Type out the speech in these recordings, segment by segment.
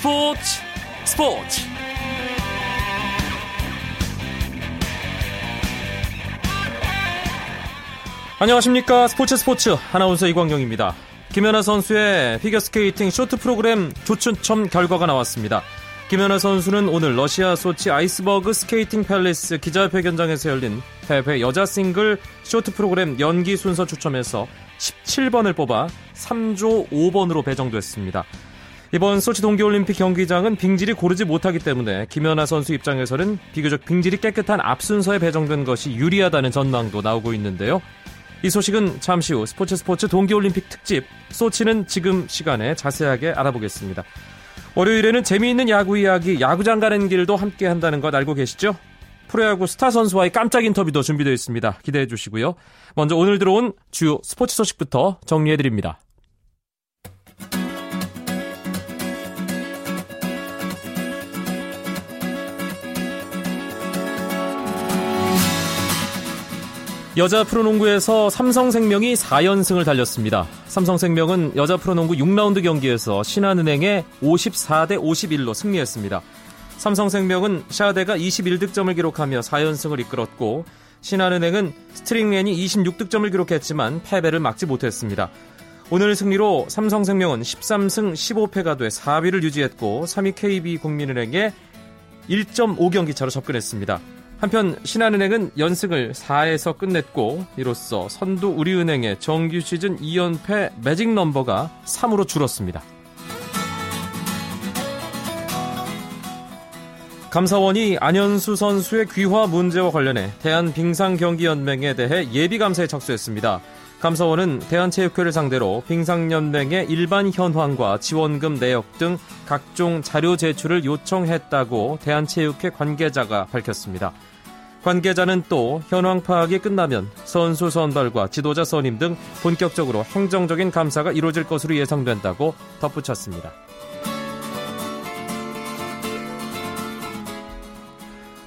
스포츠 스포츠 안녕하십니까 스포츠 스포츠 아나운서 이광용입니다. 김연아 선수의 피겨스케이팅 쇼트 프로그램 조 추첨 결과가 나왔습니다. 김연아 선수는 오늘 러시아 소치 아이스버그 스케이팅 팰리스 기자회견장에서 열린 대회 여자 싱글 쇼트 프로그램 연기 순서 추첨에서 17번을 뽑아 3조 5번으로 배정됐습니다. 이번 소치 동계올림픽 경기장은 빙질이 고르지 못하기 때문에 김연아 선수 입장에서는 비교적 빙질이 깨끗한 앞순서에 배정된 것이 유리하다는 전망도 나오고 있는데요. 이 소식은 잠시 후 스포츠 스포츠 동계올림픽 특집 소치는 지금 시간에 자세하게 알아보겠습니다. 월요일에는 재미있는 야구 이야기 야구장 가는 길도 함께 한다는 것 알고 계시죠? 프로야구 스타 선수와의 깜짝 인터뷰도 준비되어 있습니다. 기대해 주시고요. 먼저 오늘 들어온 주요 스포츠 소식부터 정리해 드립니다. 여자 프로농구에서 삼성생명이 4연승을 달렸습니다. 삼성생명은 여자 프로농구 6라운드 경기에서 신한은행에 54대 51로 승리했습니다. 삼성생명은 샤데가 21득점을 기록하며 4연승을 이끌었고 신한은행은 스트릭렌이 26득점을 기록했지만 패배를 막지 못했습니다. 오늘 승리로 삼성생명은 13승 15패가 돼 4위를 유지했고 3위 KB국민은행에 1.5경기 차로 접근했습니다. 한편 신한은행은 연승을 4에서 끝냈고 이로써 선두 우리은행의 정규 시즌 2연패 매직 넘버가 3으로 줄었습니다. 감사원이 안현수 선수의 귀화 문제와 관련해 대한빙상경기연맹에 대해 예비감사에 착수했습니다. 감사원은 대한체육회를 상대로 빙상연맹의 일반 현황과 지원금 내역 등 각종 자료 제출을 요청했다고 대한체육회 관계자가 밝혔습니다. 관계자는 또 현황 파악이 끝나면 선수 선발과 지도자 선임 등 본격적으로 행정적인 감사가 이루어질 것으로 예상된다고 덧붙였습니다.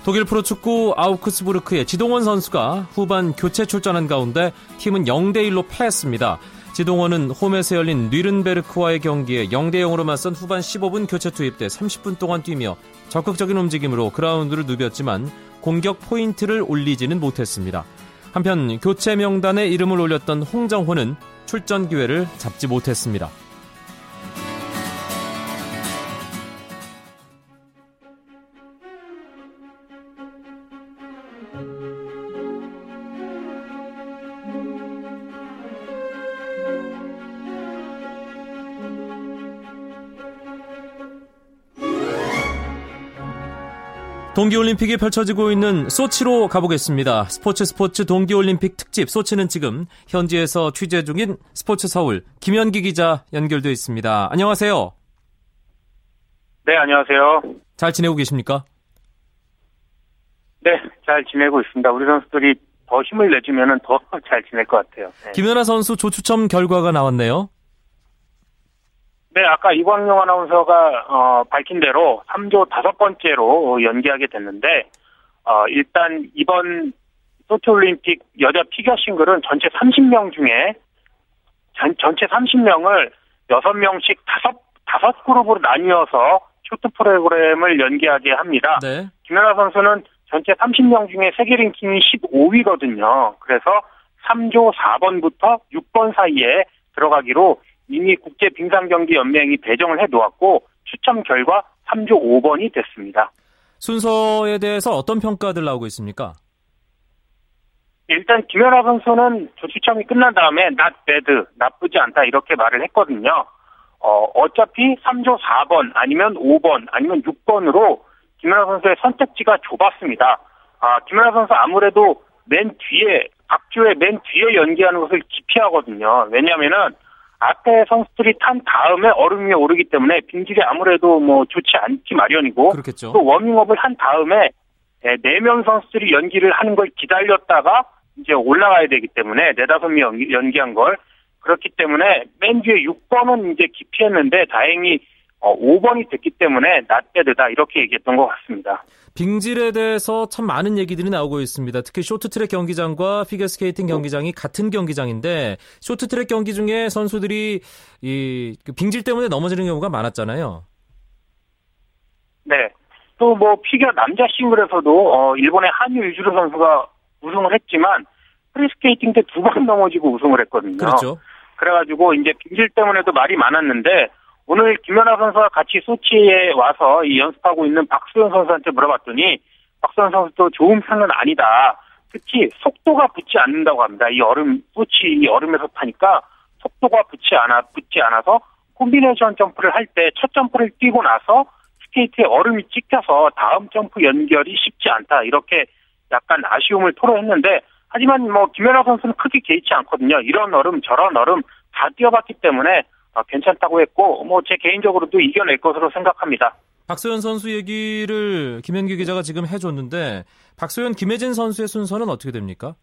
독일 프로축구 아우크스부르크의 지동원 선수가 후반 교체 출전한 가운데 팀은 0대1로 패했습니다. 지동원은 홈에서 열린 뉘른베르크와의 경기에 0대 0으로 맞선 후반 15분 교체 투입돼 30분 동안 뛰며 적극적인 움직임으로 그라운드를 누볐지만 공격 포인트를 올리지는 못했습니다. 한편 교체 명단에 이름을 올렸던 홍정호는 출전 기회를 잡지 못했습니다. 동계올림픽이 펼쳐지고 있는 소치로 가보겠습니다. 스포츠 스포츠 동계올림픽 특집 소치는 지금 현지에서 취재 중인 스포츠 서울 김현기 기자 연결되어 있습니다. 안녕하세요. 네, 안녕하세요. 잘 지내고 계십니까? 네, 잘 지내고 있습니다. 우리 선수들이 더 힘을 내주면 더 잘 지낼 것 같아요. 네. 김연아 선수 조추첨 결과가 나왔네요. 네, 아까 이광용 아나운서가 어, 밝힌 대로 3조 다섯 번째로 연기하게 됐는데 어, 일단 이번 소치올림픽 여자 피겨 싱글은 전체 30명 중에 전, 전체 30명을 6명씩 다섯 다섯 그룹으로 나뉘어서 쇼트 프로그램을 연기하게 합니다. 네. 김연아 선수는 전체 30명 중에 세계 랭킹이 15위거든요. 그래서 3조 4번부터 6번 사이에 들어가기로 이미 국제 빙상 경기 연맹이 배정을 해 놓았고 추첨 결과 3조 5번이 됐습니다. 순서에 대해서 어떤 평가들 나오고 있습니까? 일단 김연아 선수는 저 추첨이 끝난 다음에 not bad, 나쁘지 않다 이렇게 말을 했거든요. 어, 어차피 3조 4번 아니면 5번 아니면 6번으로 김연아 선수의 선택지가 좁았습니다. 아, 김연아 선수 아무래도 맨 뒤에 박주의 맨 뒤에 연기하는 것을 기피하거든요. 왜냐하면은 앞에 선수들이 탄 다음에 얼음 위에 오르기 때문에 빙질이 아무래도 뭐 좋지 않기 마련이고 그렇겠죠. 또 워밍업을 한 다음에 네 명 선수들이 연기를 하는 걸 기다렸다가 이제 올라가야 되기 때문에 네다섯 명 연기한 걸 그렇기 때문에 맨 뒤에 6번은 이제 기피했는데 다행히 5번이 됐기 때문에 낫배드다 이렇게 얘기했던 것 같습니다. 빙질에 대해서 참 많은 얘기들이 나오고 있습니다. 특히 쇼트트랙 경기장과 피겨스케이팅 경기장이 같은 경기장인데 쇼트트랙 경기 중에 선수들이 이 빙질 때문에 넘어지는 경우가 많았잖아요. 네. 또 뭐 피겨 남자 싱글에서도 어, 일본의 하뉴 유즈루 선수가 우승을 했지만 프리스케이팅 때 두 번 넘어지고 우승을 했거든요. 그렇죠. 그래가지고 이제 빙질 때문에도 말이 많았는데 오늘 김연아 선수와 같이 소치에 와서 이 연습하고 있는 박소연 선수한테 물어봤더니 박소연 선수도 좋은 편은 아니다. 특히 속도가 붙지 않는다고 합니다. 이 얼음 소치 이 얼음에서 타니까 속도가 붙지 않아 붙지 않아서 콤비네이션 점프를 할 때 첫 점프를 뛰고 나서 스케이트에 얼음이 찍혀서 다음 점프 연결이 쉽지 않다. 이렇게 약간 아쉬움을 토로했는데 하지만 뭐 김연아 선수는 크게 개의치 않거든요. 이런 얼음 저런 얼음 다 뛰어봤기 때문에 어, 괜찮다고 했고 뭐 제 개인적으로도 이겨낼 것으로 생각합니다. 박소연 선수 얘기를 김현기 기자가 지금 해줬는데 박소연, 김혜진 선수의 순서는 어떻게 됩니까?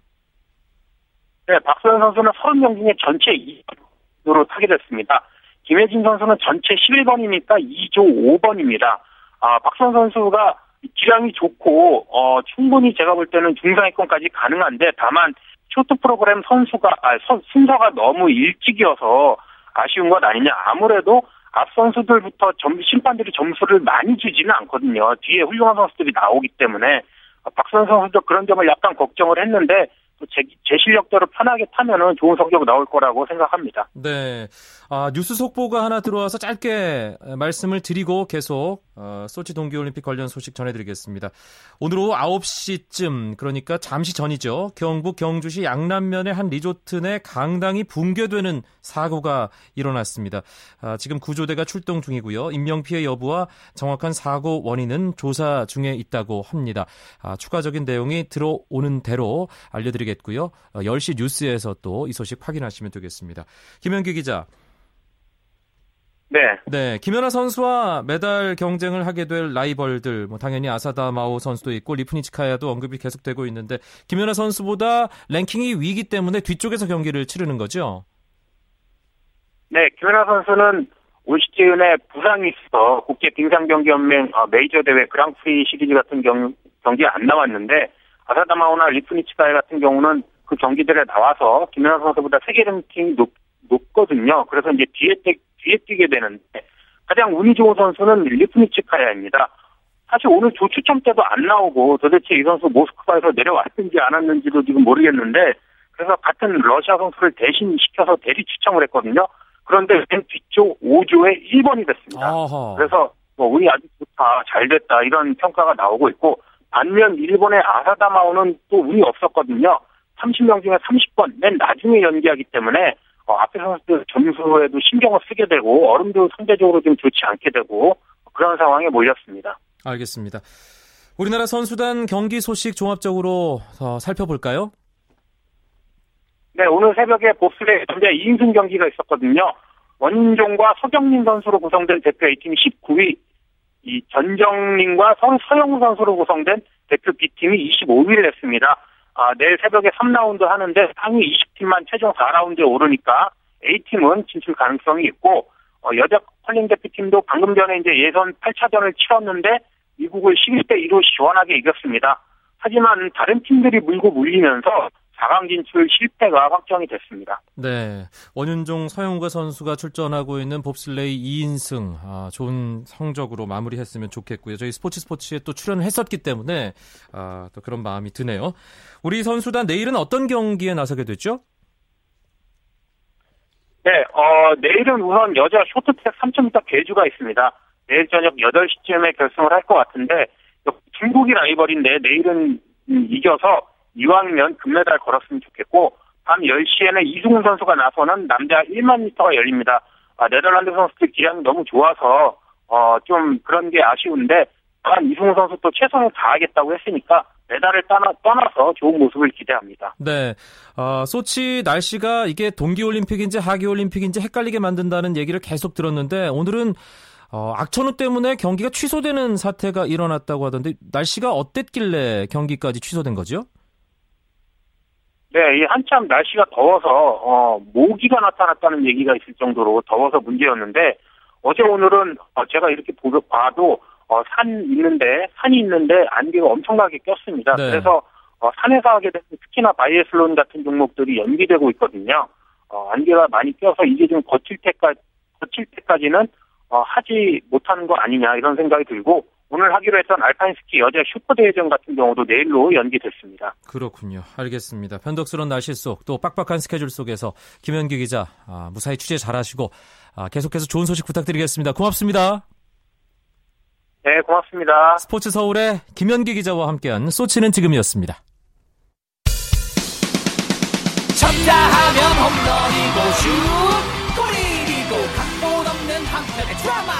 네, 박소연 선수는 30명 중에 전체 2번으로 타게 됐습니다. 김혜진 선수는 전체 11번이니까 2조 5번입니다. 아, 박소연 선수가 기량이 좋고 어, 충분히 제가 볼 때는 중상위권까지 가능한데 다만 쇼트 프로그램 선수가 아, 선, 순서가 너무 일찍이어서 아쉬운 것 아니냐. 아무래도 앞 선수들부터 점, 심판들이 점수를 많이 주지는 않거든요. 뒤에 훌륭한 선수들이 나오기 때문에 박선 선수도 그런 점을 약간 걱정을 했는데 제, 제 실력대로 편하게 타면은 좋은 성적 나올 거라고 생각합니다. 네. 아, 뉴스 속보가 하나 들어와서 짧게 말씀을 드리고 계속 어, 소치 동계올림픽 관련 소식 전해드리겠습니다. 오늘 오후 9시쯤 그러니까 잠시 전이죠. 경북 경주시 양남면의 한 리조트 내 강당이 붕괴되는 사고가 일어났습니다. 아, 지금 구조대가 출동 중이고요. 인명피해 여부와 정확한 사고 원인은 조사 중에 있다고 합니다. 아, 추가적인 내용이 들어오는 대로 알려드리겠 고요. 10시 어, 뉴스에서 또 이 소식 확인하시면 되겠습니다. 김현기 기자. 네. 네. 김연아 선수와 메달 경쟁을 하게 될 라이벌들, 뭐 당연히 아사다 마오 선수도 있고 리프니치카야도 언급이 계속되고 있는데 김연아 선수보다 랭킹이 위기 때문에 뒤쪽에서 경기를 치르는 거죠? 네. 김연아 선수는 올 시즌에 부상이 있어 국제 빙상 경기 연맹 어, 메이저 대회 그랑프리 시리즈 같은 경, 경기에 안 나왔는데 아사다 마오나 리프니츠카야 같은 경우는 그 경기들에 나와서 김연아 선수보다 세계 랭킹이 높, 높거든요. 그래서 이제 뒤에 뒤에 뛰게 되는데 가장 운이 좋은 선수는 리프니츠카야입니다. 사실 오늘 조 추첨 때도 안 나오고 도대체 이 선수 모스크바에서 내려왔는지 안 왔는지도 지금 모르겠는데 그래서 같은 러시아 선수를 대신 시켜서 대리 추첨을 했거든요. 그런데 맨 뒤쪽 5조에 1번이 됐습니다. 아하. 그래서 뭐 운이 아주 좋다, 잘 됐다 이런 평가가 나오고 있고 반면 일본의 아사다마오는 또 운이 없었거든요. 30명 중에 30번 맨 나중에 연기하기 때문에 어, 앞에 선수들 점수에도 신경을 쓰게 되고 얼음도 상대적으로 좀 좋지 않게 되고 그런 상황에 몰렸습니다. 알겠습니다. 우리나라 선수단 경기 소식 종합적으로 살펴볼까요? 네, 오늘 새벽에 봅슬레 현재 2인승 경기가 있었거든요. 원종과 서경민 선수로 구성된 대표 A팀이 19위, 이 전정민과 서, 서영우 선수로 구성된 대표 B팀이 25위를 했습니다. 아, 내일 새벽에 3라운드 하는데 상위 20팀만 최종 4라운드에 오르니까 A팀은 진출 가능성이 있고 어, 여자 컬링 대표팀도 방금 전에 이제 예선 8차전을 치렀는데 미국을 11대 2로 시원하게 이겼습니다. 하지만 다른 팀들이 물고 물리면서 4강 진출 실패가 확정이 됐습니다. 네. 원윤종 서영우가 선수가 출전하고 있는 봅슬레이 2인승, 아, 좋은 성적으로 마무리했으면 좋겠고요. 저희 스포츠 스포츠에 또 출연을 했었기 때문에, 아, 또 그런 마음이 드네요. 우리 선수단 내일은 어떤 경기에 나서게 됐죠? 네, 어, 내일은 우선 여자 쇼트트랙 3000m 계주가 있습니다. 내일 저녁 8시쯤에 결승을 할 것 같은데, 중국이 라이벌인데 내일은 이겨서 이왕이면 금메달 걸었으면 좋겠고 밤 10시에는 이승훈 선수가 나서는 남자 1만 미터가 열립니다. 아, 네덜란드 선수들 기량이 너무 좋아서 어, 좀 그런 게 아쉬운데 다만 이승훈 선수 또 최선을 다하겠다고 했으니까 메달을 떠나, 떠나서 좋은 모습을 기대합니다. 네. 어, 소치 날씨가 이게 동계올림픽인지 하계올림픽인지 헷갈리게 만든다는 얘기를 계속 들었는데 오늘은 어, 악천후 때문에 경기가 취소되는 사태가 일어났다고 하던데 날씨가 어땠길래 경기까지 취소된 거죠? 네, 이 한참 날씨가 더워서 어, 모기가 나타났다는 얘기가 있을 정도로 더워서 문제였는데 어제 오늘은 어, 제가 이렇게 보고 봐도 어, 산 있는데 산이 있는데 안개가 엄청나게 꼈습니다. 네. 그래서 어, 산에서 하게 되면 특히나 바이애슬론 같은 종목들이 연기되고 있거든요. 어, 안개가 많이 껴서 이게 좀 거칠 때까지 거칠 때까지는 어, 하지 못하는 거 아니냐 이런 생각이 들고 오늘 하기로 했던 알파인스키 여자 슈퍼대회전 같은 경우도 내일로 연기됐습니다. 그렇군요. 알겠습니다. 변덕스러운 날씨 속 또 빡빡한 스케줄 속에서 김현기 기자 아, 무사히 취재 잘하시고 아, 계속해서 좋은 소식 부탁드리겠습니다. 고맙습니다. 네, 고맙습니다. 스포츠 서울의 김현기 기자와 함께한 소치는 지금이었습니다. 쳤다 하면 홈런이고 슛 골이고 각본 없는 한편의 드라마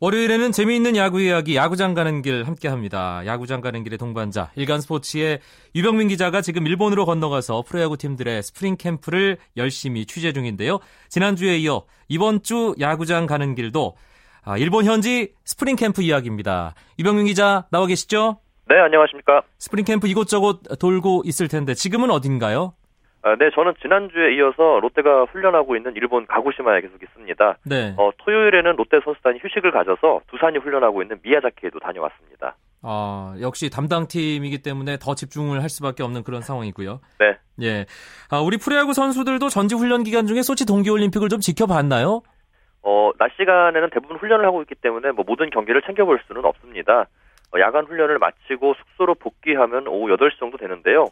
월요일에는 재미있는 야구 이야기 야구장 가는 길 함께합니다. 야구장 가는 길의 동반자 일간 스포츠의 유병민 기자가 지금 일본으로 건너가서 프로야구 팀들의 스프링 캠프를 열심히 취재 중인데요. 지난주에 이어 이번 주 야구장 가는 길도 아, 일본 현지 스프링 캠프 이야기입니다. 유병민 기자 나와 계시죠? 네, 안녕하십니까. 스프링 캠프 이곳저곳 돌고 있을 텐데 지금은 어딘가요? 아, 네, 저는 지난주에 이어서 롯데가 훈련하고 있는 일본 가고시마에 계속 있습니다. 네. 어, 토요일에는 롯데 선수단이 휴식을 가져서 두산이 훈련하고 있는 미야자키에도 다녀왔습니다. 아, 역시 담당 팀이기 때문에 더 집중을 할 수밖에 없는 그런 상황이고요. 네. 예. 아, 우리 프로야구 선수들도 전지 훈련 기간 중에 소치 동계 올림픽을 좀 지켜봤나요? 어, 낮 시간에는 대부분 훈련을 하고 있기 때문에 뭐 모든 경기를 챙겨볼 수는 없습니다. 어, 야간 훈련을 마치고 숙소로 복귀하면 오후 8시 정도 되는데요.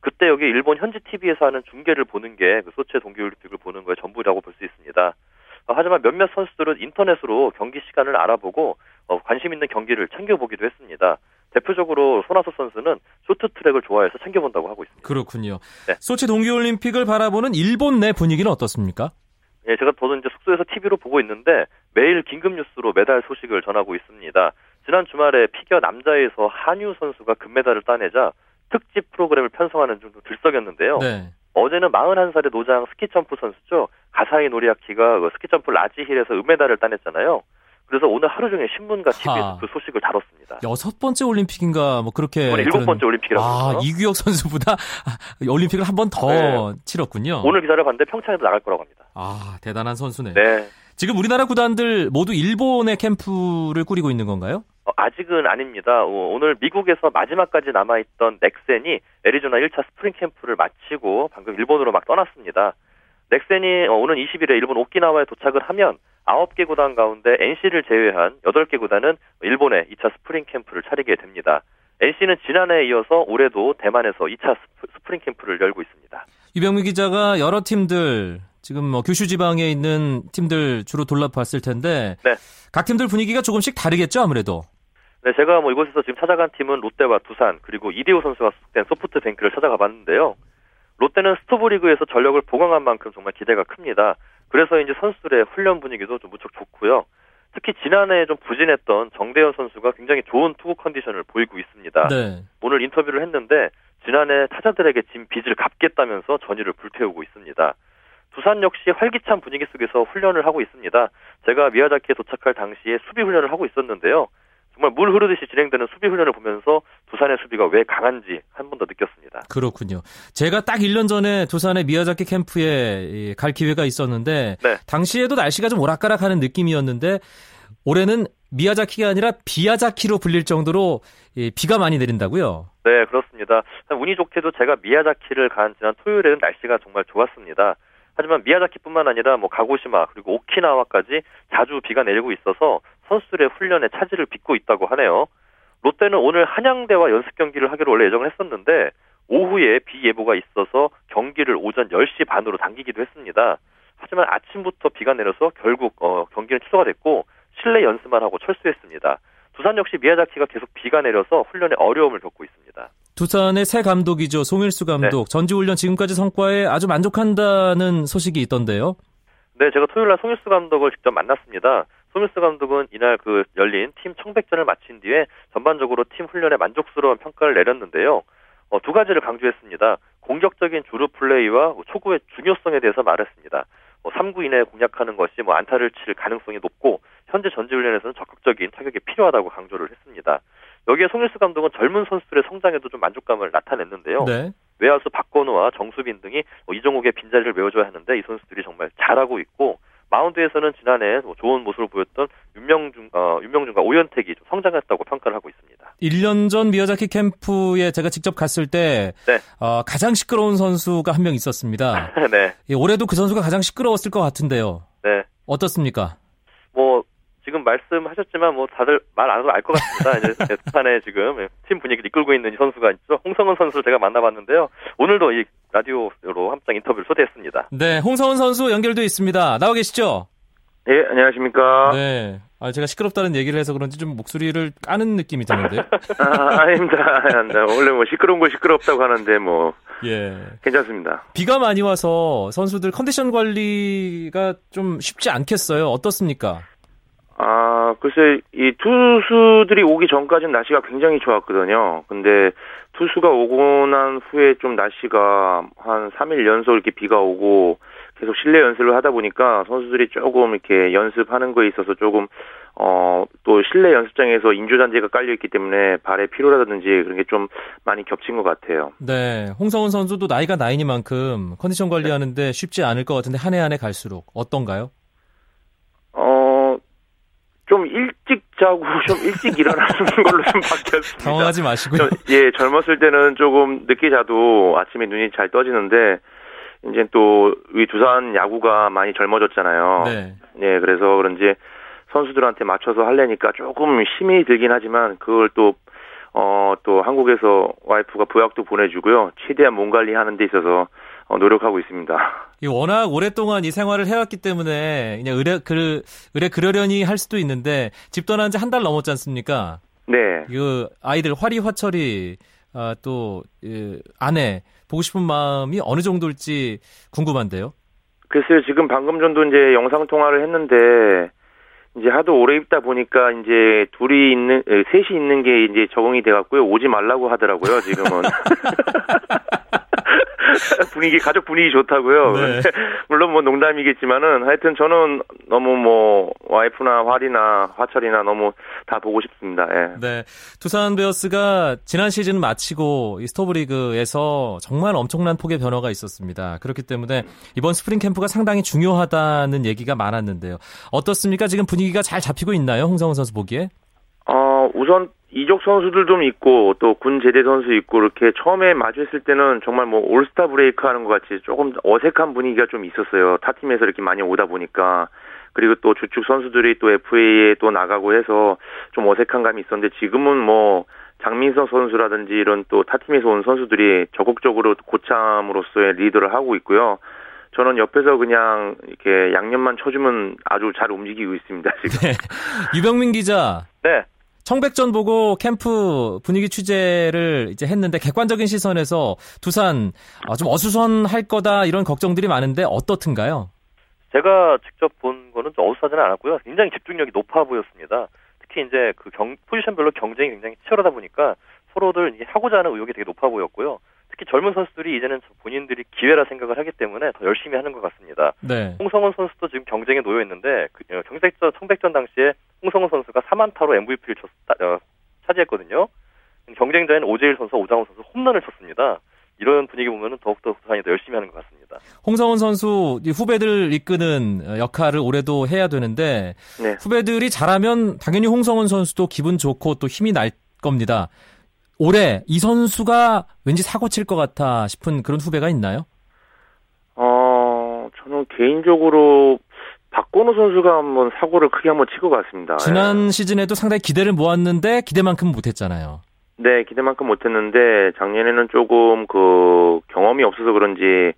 그때 여기 일본 현지 TV에서 하는 중계를 보는 게 그 소치 동계올림픽을 보는 거에 전부라고 볼 수 있습니다. 어, 하지만 몇몇 선수들은 인터넷으로 경기 시간을 알아보고 어, 관심 있는 경기를 챙겨보기도 했습니다. 대표적으로 손아섭 선수는 쇼트트랙을 좋아해서 챙겨본다고 하고 있습니다. 그렇군요. 네. 소치 동계올림픽을 바라보는 일본 내 분위기는 어떻습니까? 예, 제가 저도 이제 숙소에서 TV로 보고 있는데 매일 긴급 뉴스로 메달 소식을 전하고 있습니다. 지난 주말에 피겨 남자에서 하뉴 선수가 금메달을 따내자 특집 프로그램을 편성하는 등 들썩였는데요. 네. 어제는 41살의 노장 스키점프 선수죠. 가사이 노리아키가 그 스키점프 라지힐에서 은메달을 따냈잖아요. 그래서 오늘 하루 종일 신문과 TV에서 하. 그 소식을 다뤘습니다. 여섯 번째 올림픽인가 뭐 그렇게 이번에 일곱 들은- 번째 올림픽이라고 아, 그러죠. 이규혁 선수보다 올림픽을 한 번더 네. 치렀군요. 오늘 기사를 봤는데 평창에도 나갈 거라고 합니다. 아, 대단한 선수네. 네. 지금 우리나라 구단들 모두 일본의 캠프를 꾸리고 있는 건가요? 어, 아직은 아닙니다. 어, 오늘 미국에서 마지막까지 남아있던 넥센이 애리조나 1차 스프링 캠프를 마치고 방금 일본으로 막 떠났습니다. 넥센이 어, 오는 20일에 일본 오키나와에 도착을 하면 9개 구단 가운데 NC를 제외한 8개 구단은 일본에 2차 스프링 캠프를 차리게 됩니다. NC는 지난해에 이어서 올해도 대만에서 2차 스프- 스프링 캠프를 열고 있습니다. 유병미 기자가 여러 팀들 지금 뭐 규슈 지방에 있는 팀들 주로 돌아봤을 텐데 네. 각 팀들 분위기가 조금씩 다르겠죠 아무래도. 네, 제가 뭐 이곳에서 지금 찾아간 팀은 롯데와 두산 그리고 이대호 선수가 소속된 소프트뱅크를 찾아가 봤는데요. 롯데는 스토브리그에서 전력을 보강한 만큼 정말 기대가 큽니다. 그래서 이제 선수들의 훈련 분위기도 좀 무척 좋고요. 특히 지난해 좀 부진했던 정대현 선수가 굉장히 좋은 투구 컨디션을 보이고 있습니다. 네. 오늘 인터뷰를 했는데 지난해 타자들에게 진 빚을 갚겠다면서 전의를 불태우고 있습니다. 두산 역시 활기찬 분위기 속에서 훈련을 하고 있습니다. 제가 미야자키에 도착할 당시에 수비 훈련을 하고 있었는데요. 정말 물 흐르듯이 진행되는 수비 훈련을 보면서 두산의 수비가 왜 강한지 한 번 더 느꼈습니다. 그렇군요. 제가 딱 1년 전에 두산의 미야자키 캠프에 이갈 기회가 있었는데 네. 당시에도 날씨가 좀 오락가락하는 느낌이었는데 올해는 미야자키가 아니라 비야자키로 불릴 정도로 이 비가 많이 내린다고요. 네, 그렇습니다. 운이 좋게도 제가 미야자키를 간 지난 토요일에는 날씨가 정말 좋았습니다. 하지만 미야자키뿐만 아니라 뭐 가고시마 그리고 오키나와까지 자주 비가 내리고 있어서 선수들의 훈련에 차질을 빚고 있다고 하네요. 롯데는 오늘 한양대와 연습 경기를 하기로 원래 예정을 했었는데 오후에 비 예보가 있어서 경기를 오전 10시 반으로 당기기도 했습니다. 하지만 아침부터 비가 내려서 결국 어, 경기는 취소가 됐고 실내 연습만 하고 철수했습니다. 두산 역시 미야자키가 계속 비가 내려서 훈련에 어려움을 겪고 있습니다. 두산의 새 감독이죠. 송일수 감독. 전지훈련 지금까지 성과에 아주 만족한다는 소식이 있던데요. 네, 제가 토요일 날 송일수 감독을 직접 만났습니다. 송일수 감독은 이날 그 열린 팀 청백전을 마친 뒤에 전반적으로 팀 훈련에 만족스러운 평가를 내렸는데요. 어, 두 가지를 강조했습니다. 공격적인 주루 플레이와 초구의 중요성에 대해서 말했습니다. 뭐 3구 이내에 공략하는 것이 뭐 안타를 칠 가능성이 높고 현재 전지훈련에서는 적극적인 타격이 필요하다고 강조를 했습니다. 여기에 송일수 감독은 젊은 선수들의 성장에도 좀 만족감을 나타냈는데요. 네. 외야수 박건우와 정수빈 등이 뭐 이정욱의 빈자리를 메워줘야 하는데 이 선수들이 정말 잘하고 있고 마운드에서는 지난해 뭐 좋은 모습을 보였던 윤명중, 어, 윤명중과 오현택이 좀 성장했다고 평가를 하고 있습니다. 1년 전 미야자키 캠프에 제가 직접 갔을 때 네. 어, 가장 시끄러운 선수가 한 명 있었습니다. 네, 예, 올해도 그 선수가 가장 시끄러웠을 것 같은데요. 네. 어떻습니까? 뭐 지금 말씀하셨지만 뭐 다들 말 안 해도 알 것 같습니다. 이제 두산에 지금 팀 분위기를 이끌고 있는 이 선수가 있죠. 홍성은 선수를 제가 만나봤는데요. 오늘도 이 라디오로 함장 인터뷰를 초대했습니다. 네, 홍서원 선수 연결돼 있습니다. 나와 계시죠? 예, 안녕하십니까. 네. 아, 제가 시끄럽다는 얘기를 해서 그런지 좀 목소리를 까는 느낌이 드는데요. 아, 아닙니다. 아닙니다. 원래 뭐 시끄러운 거 시끄럽다고 하는데 뭐 예. 괜찮습니다. 비가 많이 와서 선수들 컨디션 관리가 좀 쉽지 않겠어요. 어떻습니까? 아, 글쎄 이 투수들이 오기 전까지는 날씨가 굉장히 좋았거든요. 근데 투수가 오고 난 후에 좀 날씨가 한 3일 연속 이렇게 비가 오고 계속 실내 연습을 하다 보니까 선수들이 조금 이렇게 연습하는 거에 있어서 조금 어 또 실내 연습장에서 인조잔디가 깔려 있기 때문에 발의 피로라든지 그런 게 좀 많이 겹친 것 같아요. 네. 홍성훈 선수도 나이가 나이니만큼 컨디션 관리하는데 쉽지 않을 것 같은데 한 해 한 해 갈수록 어떤가요? 어, 좀 일찍 자고 좀 일찍 일어나는 걸로 좀 바뀌었습니다. 당황하지 마시고요. 저- 예, 젊었을 때는 조금 늦게 자도 아침에 눈이 잘 떠지는데, 이제 또, 우리 두산 야구가 많이 젊어졌잖아요. 네. 예, 그래서 그런지 선수들한테 맞춰서 하려니까 조금 힘이 들긴 하지만, 그걸 또, 어, 또 한국에서 와이프가 부약도 보내주고요. 최대한 몸 관리하는 데 있어서 어, 노력하고 있습니다. 이 워낙 오랫동안 이 생활을 해왔기 때문에 그냥 의뢰 그 의뢰 그러려니 할 수도 있는데 집 떠난 지 한 달 넘었지 않습니까? 네. 그 아이들 화리 화철이 아, 또 예, 아내 보고 싶은 마음이 어느 정도일지 궁금한데요. 글쎄요, 지금 방금 전도 이제 영상 통화를 했는데, 이제 하도 오래 입다 보니까 이제 둘이 있는, 에, 셋이 있는 게 이제 적응이 돼갖고요. 오지 말라고 하더라고요, 지금은. 분위기, 가족 분위기 좋다고요. 네. 물론 뭐 농담이겠지만은 하여튼 저는 너무 뭐 와이프나 화리나 화철이나 너무 다 보고 싶습니다. 예. 네. 두산 베어스가 지난 시즌 마치고 이 스토브리그에서 정말 엄청난 폭의 변화가 있었습니다. 그렇기 때문에 이번 스프링 캠프가 상당히 중요하다는 얘기가 많았는데요. 어떻습니까? 지금 분위기가 잘 잡히고 있나요? 홍성흔 선수 보기에? 어, 우선 이적 선수들 좀 있고 또 군 제대 선수 있고 이렇게 처음에 마주했을 때는 정말 뭐 올스타 브레이크 하는 것 같이 조금 어색한 분위기가 좀 있었어요. 타 팀에서 이렇게 많이 오다 보니까 그리고 또 주축 선수들이 또 FA에 또 나가고 해서 좀 어색한 감이 있었는데 지금은 뭐 장민석 선수라든지 이런 또 타 팀에서 온 선수들이 적극적으로 고참으로서의 리더를 하고 있고요. 저는 옆에서 그냥 이렇게 양념만 쳐주면 아주 잘 움직이고 있습니다. 지금. 네. 유병민 기자. 네. 청백전 보고 캠프 분위기 취재를 이제 했는데 객관적인 시선에서 두산 아, 좀 어수선할 거다 이런 걱정들이 많은데 어떻든가요? 제가 직접 본 거는 좀 어수선하지는 않았고요. 굉장히 집중력이 높아 보였습니다. 특히 이제 그 경, 포지션별로 경쟁이 굉장히 치열하다 보니까 서로들 하고자 하는 의욕이 되게 높아 보였고요. 특히 젊은 선수들이 이제는 본인들이 기회라 생각을 하기 때문에 더 열심히 하는 것 같습니다. 네. 홍성원 선수도 지금 경쟁에 놓여 있는데 그, 어, 경색전 청백전 당시에 홍성원 선수가 4만타로 MVP를 쳤, 어, 차지했거든요. 경쟁자인 오재일 선수, 오장훈 선수 홈런을 쳤습니다. 이런 분위기 보면은 더욱더 두산이 더 열심히 하는 것 같습니다. 홍성훈 선수 이 후배들 이끄는 역할을 올해도 해야 되는데 네. 후배들이 잘하면 당연히 홍성훈 선수도 기분 좋고 또 힘이 날 겁니다. 올해 이 선수가 왠지 사고 칠 것 같아 싶은 그런 후배가 있나요? 어, 저는 개인적으로 박건우 선수가 한번 사고를 크게 한번 칠것 같습니다. 지난 예. 시즌에도 상당히 기대를 모았는데 기대만큼 못했잖아요. 네, 기대만큼 못했는데 작년에는 조금 그 경험이 없어서 그런지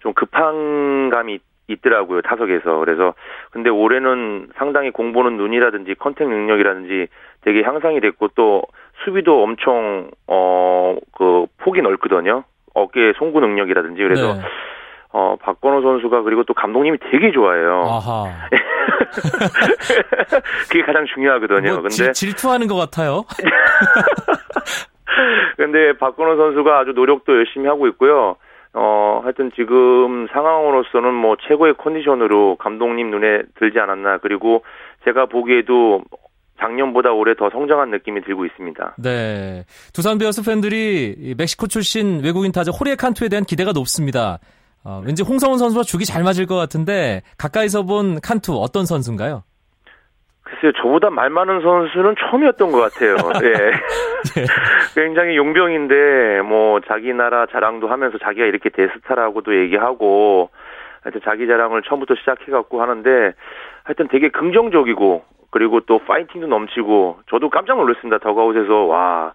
좀 급한 감이 있더라고요 타석에서 그래서 근데 올해는 상당히 공보는 눈이라든지 컨택 능력이라든지 되게 향상이 됐고 또 수비도 엄청 어 그 폭이 넓거든요 어깨 송구 능력이라든지 그래서 네. 어 박건호 선수가 그리고 또 감독님이 되게 좋아해요 아하. 그게 가장 중요하거든요 뭐 근데 질, 질투하는 것 같아요. 근데 박건호 선수가 아주 노력도 열심히 하고 있고요. 어, 하여튼 지금 상황으로서는 뭐 최고의 컨디션으로 감독님 눈에 들지 않았나. 그리고 제가 보기에도 작년보다 올해 더 성장한 느낌이 들고 있습니다. 네. 두산 베어스 팬들이 멕시코 출신 외국인 타자 호리에 칸투에 대한 기대가 높습니다. 어, 왠지 홍성훈 선수와 죽이 잘 맞을 것 같은데 가까이서 본 칸투 어떤 선수인가요? 글쎄요, 저보다 말 많은 선수는 처음이었던 것 같아요. 예. 굉장히 용병인데, 뭐, 자기 나라 자랑도 하면서 자기가 이렇게 대스타라고도 얘기하고, 하여튼 자기 자랑을 처음부터 시작해갖고 하는데, 하여튼 되게 긍정적이고, 그리고 또 파이팅도 넘치고, 저도 깜짝 놀랐습니다. 더가웃에서, 와,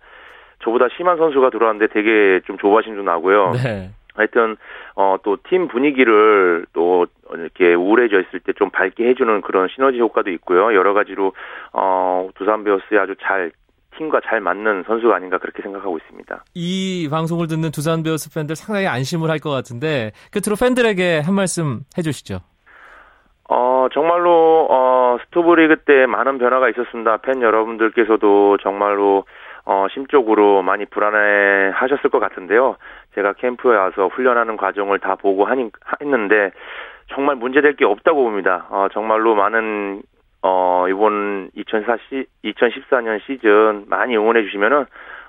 저보다 심한 선수가 들어왔는데 되게 좀 조바심도 나고요. 네. 하여튼 어 또 팀 분위기를 또 이렇게 우울해져 있을 때 좀 밝게 해주는 그런 시너지 효과도 있고요. 여러 가지로 어 두산 베어스에 아주 잘 팀과 잘 맞는 선수가 아닌가 그렇게 생각하고 있습니다. 이 방송을 듣는 두산 베어스 팬들 상당히 안심을 할 것 같은데 끝으로 팬들에게 한 말씀 해주시죠. 어 정말로 어 스토브리그 때 많은 변화가 있었습니다. 팬 여러분들께서도 정말로 어 심적으로 많이 불안해 하셨을 것 같은데요. 제가 캠프에 와서 훈련하는 과정을 다 보고 하니, 했는데 정말 문제될 게 없다고 봅니다. 어, 정말로 많은 어, 이번 2014 시, 2014년 시즌 많이 응원해 주시면은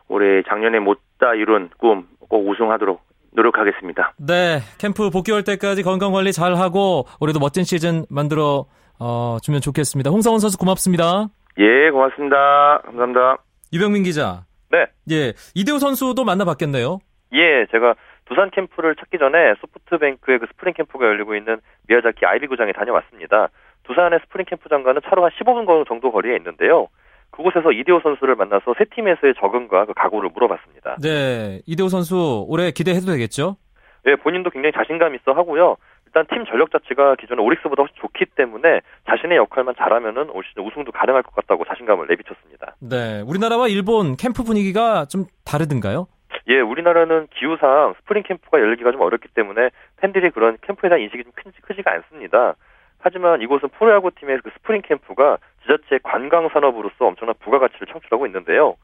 올해 작년에 못 다 이룬 꿈 꼭 우승하도록 노력하겠습니다. 네, 캠프 복귀할 때까지 건강 관리 잘 하고 올해도 멋진 시즌 만들어 어, 주면 좋겠습니다. 홍성훈 선수 고맙습니다. 예, 고맙습니다. 감사합니다. 유병민 기자. 네. 예, 이대호 선수도 만나봤겠네요. 예, 제가 두산 캠프를 찾기 전에 소프트뱅크의 그 스프링 캠프가 열리고 있는 미야자키 아이비 구장에 다녀왔습니다. 두산의 스프링 캠프장과는 차로 한 15분 정도 거리에 있는데요. 그곳에서 이대호 선수를 만나서 새 팀에서의 적응과 그 각오를 물어봤습니다. 네, 이대호 선수 올해 기대해도 되겠죠? 네, 본인도 굉장히 자신감 있어 하고요. 일단 팀 전력 자체가 기존의 오릭스보다 훨씬 좋기 때문에 자신의 역할만 잘하면은 올 시즌 우승도 가능할 것 같다고 자신감을 내비쳤습니다. 네, 우리나라와 일본 캠프 분위기가 좀 다르든가요? 예, 우리나라는 기후상 스프링 캠프가 열리기가 좀 어렵기 때문에 팬들이 그런 캠프에 대한 인식이 좀 크지, 크지가 않습니다. 하지만 이곳은 프로야구 팀의 그 스프링 캠프가 지자체 관광 산업으로서 엄청난 부가가치를 창출하고 있는데요.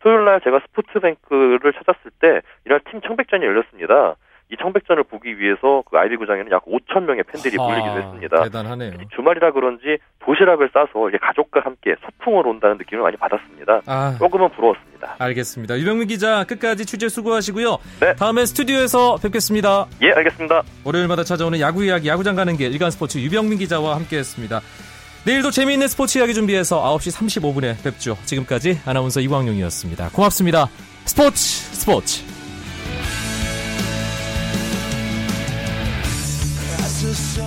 토요일 날 제가 소프트뱅크를 찾았을 때 이날 팀 청백전이 열렸습니다. 이 청백전을 보기 위해서 그 아이비 구장에는 약 5천 명의 팬들이 몰리기도 했습니다. 대단하네요. 주말이라 그런지 도시락을 싸서 이렇게 가족과 함께 소풍을 온다는 느낌을 많이 받았습니다. 아, 조금은 부러웠습니다. 알겠습니다. 유병민 기자 끝까지 취재 수고하시고요. 네. 다음에 스튜디오에서 뵙겠습니다. 예, 알겠습니다. 월요일마다 찾아오는 야구 이야기 야구장 가는 길 일간 스포츠 유병민 기자와 함께했습니다. 내일도 재미있는 스포츠 이야기 준비해서 9시 35분에 뵙죠. 지금까지 아나운서 이광용이었습니다. 고맙습니다. 스포츠 스포츠 so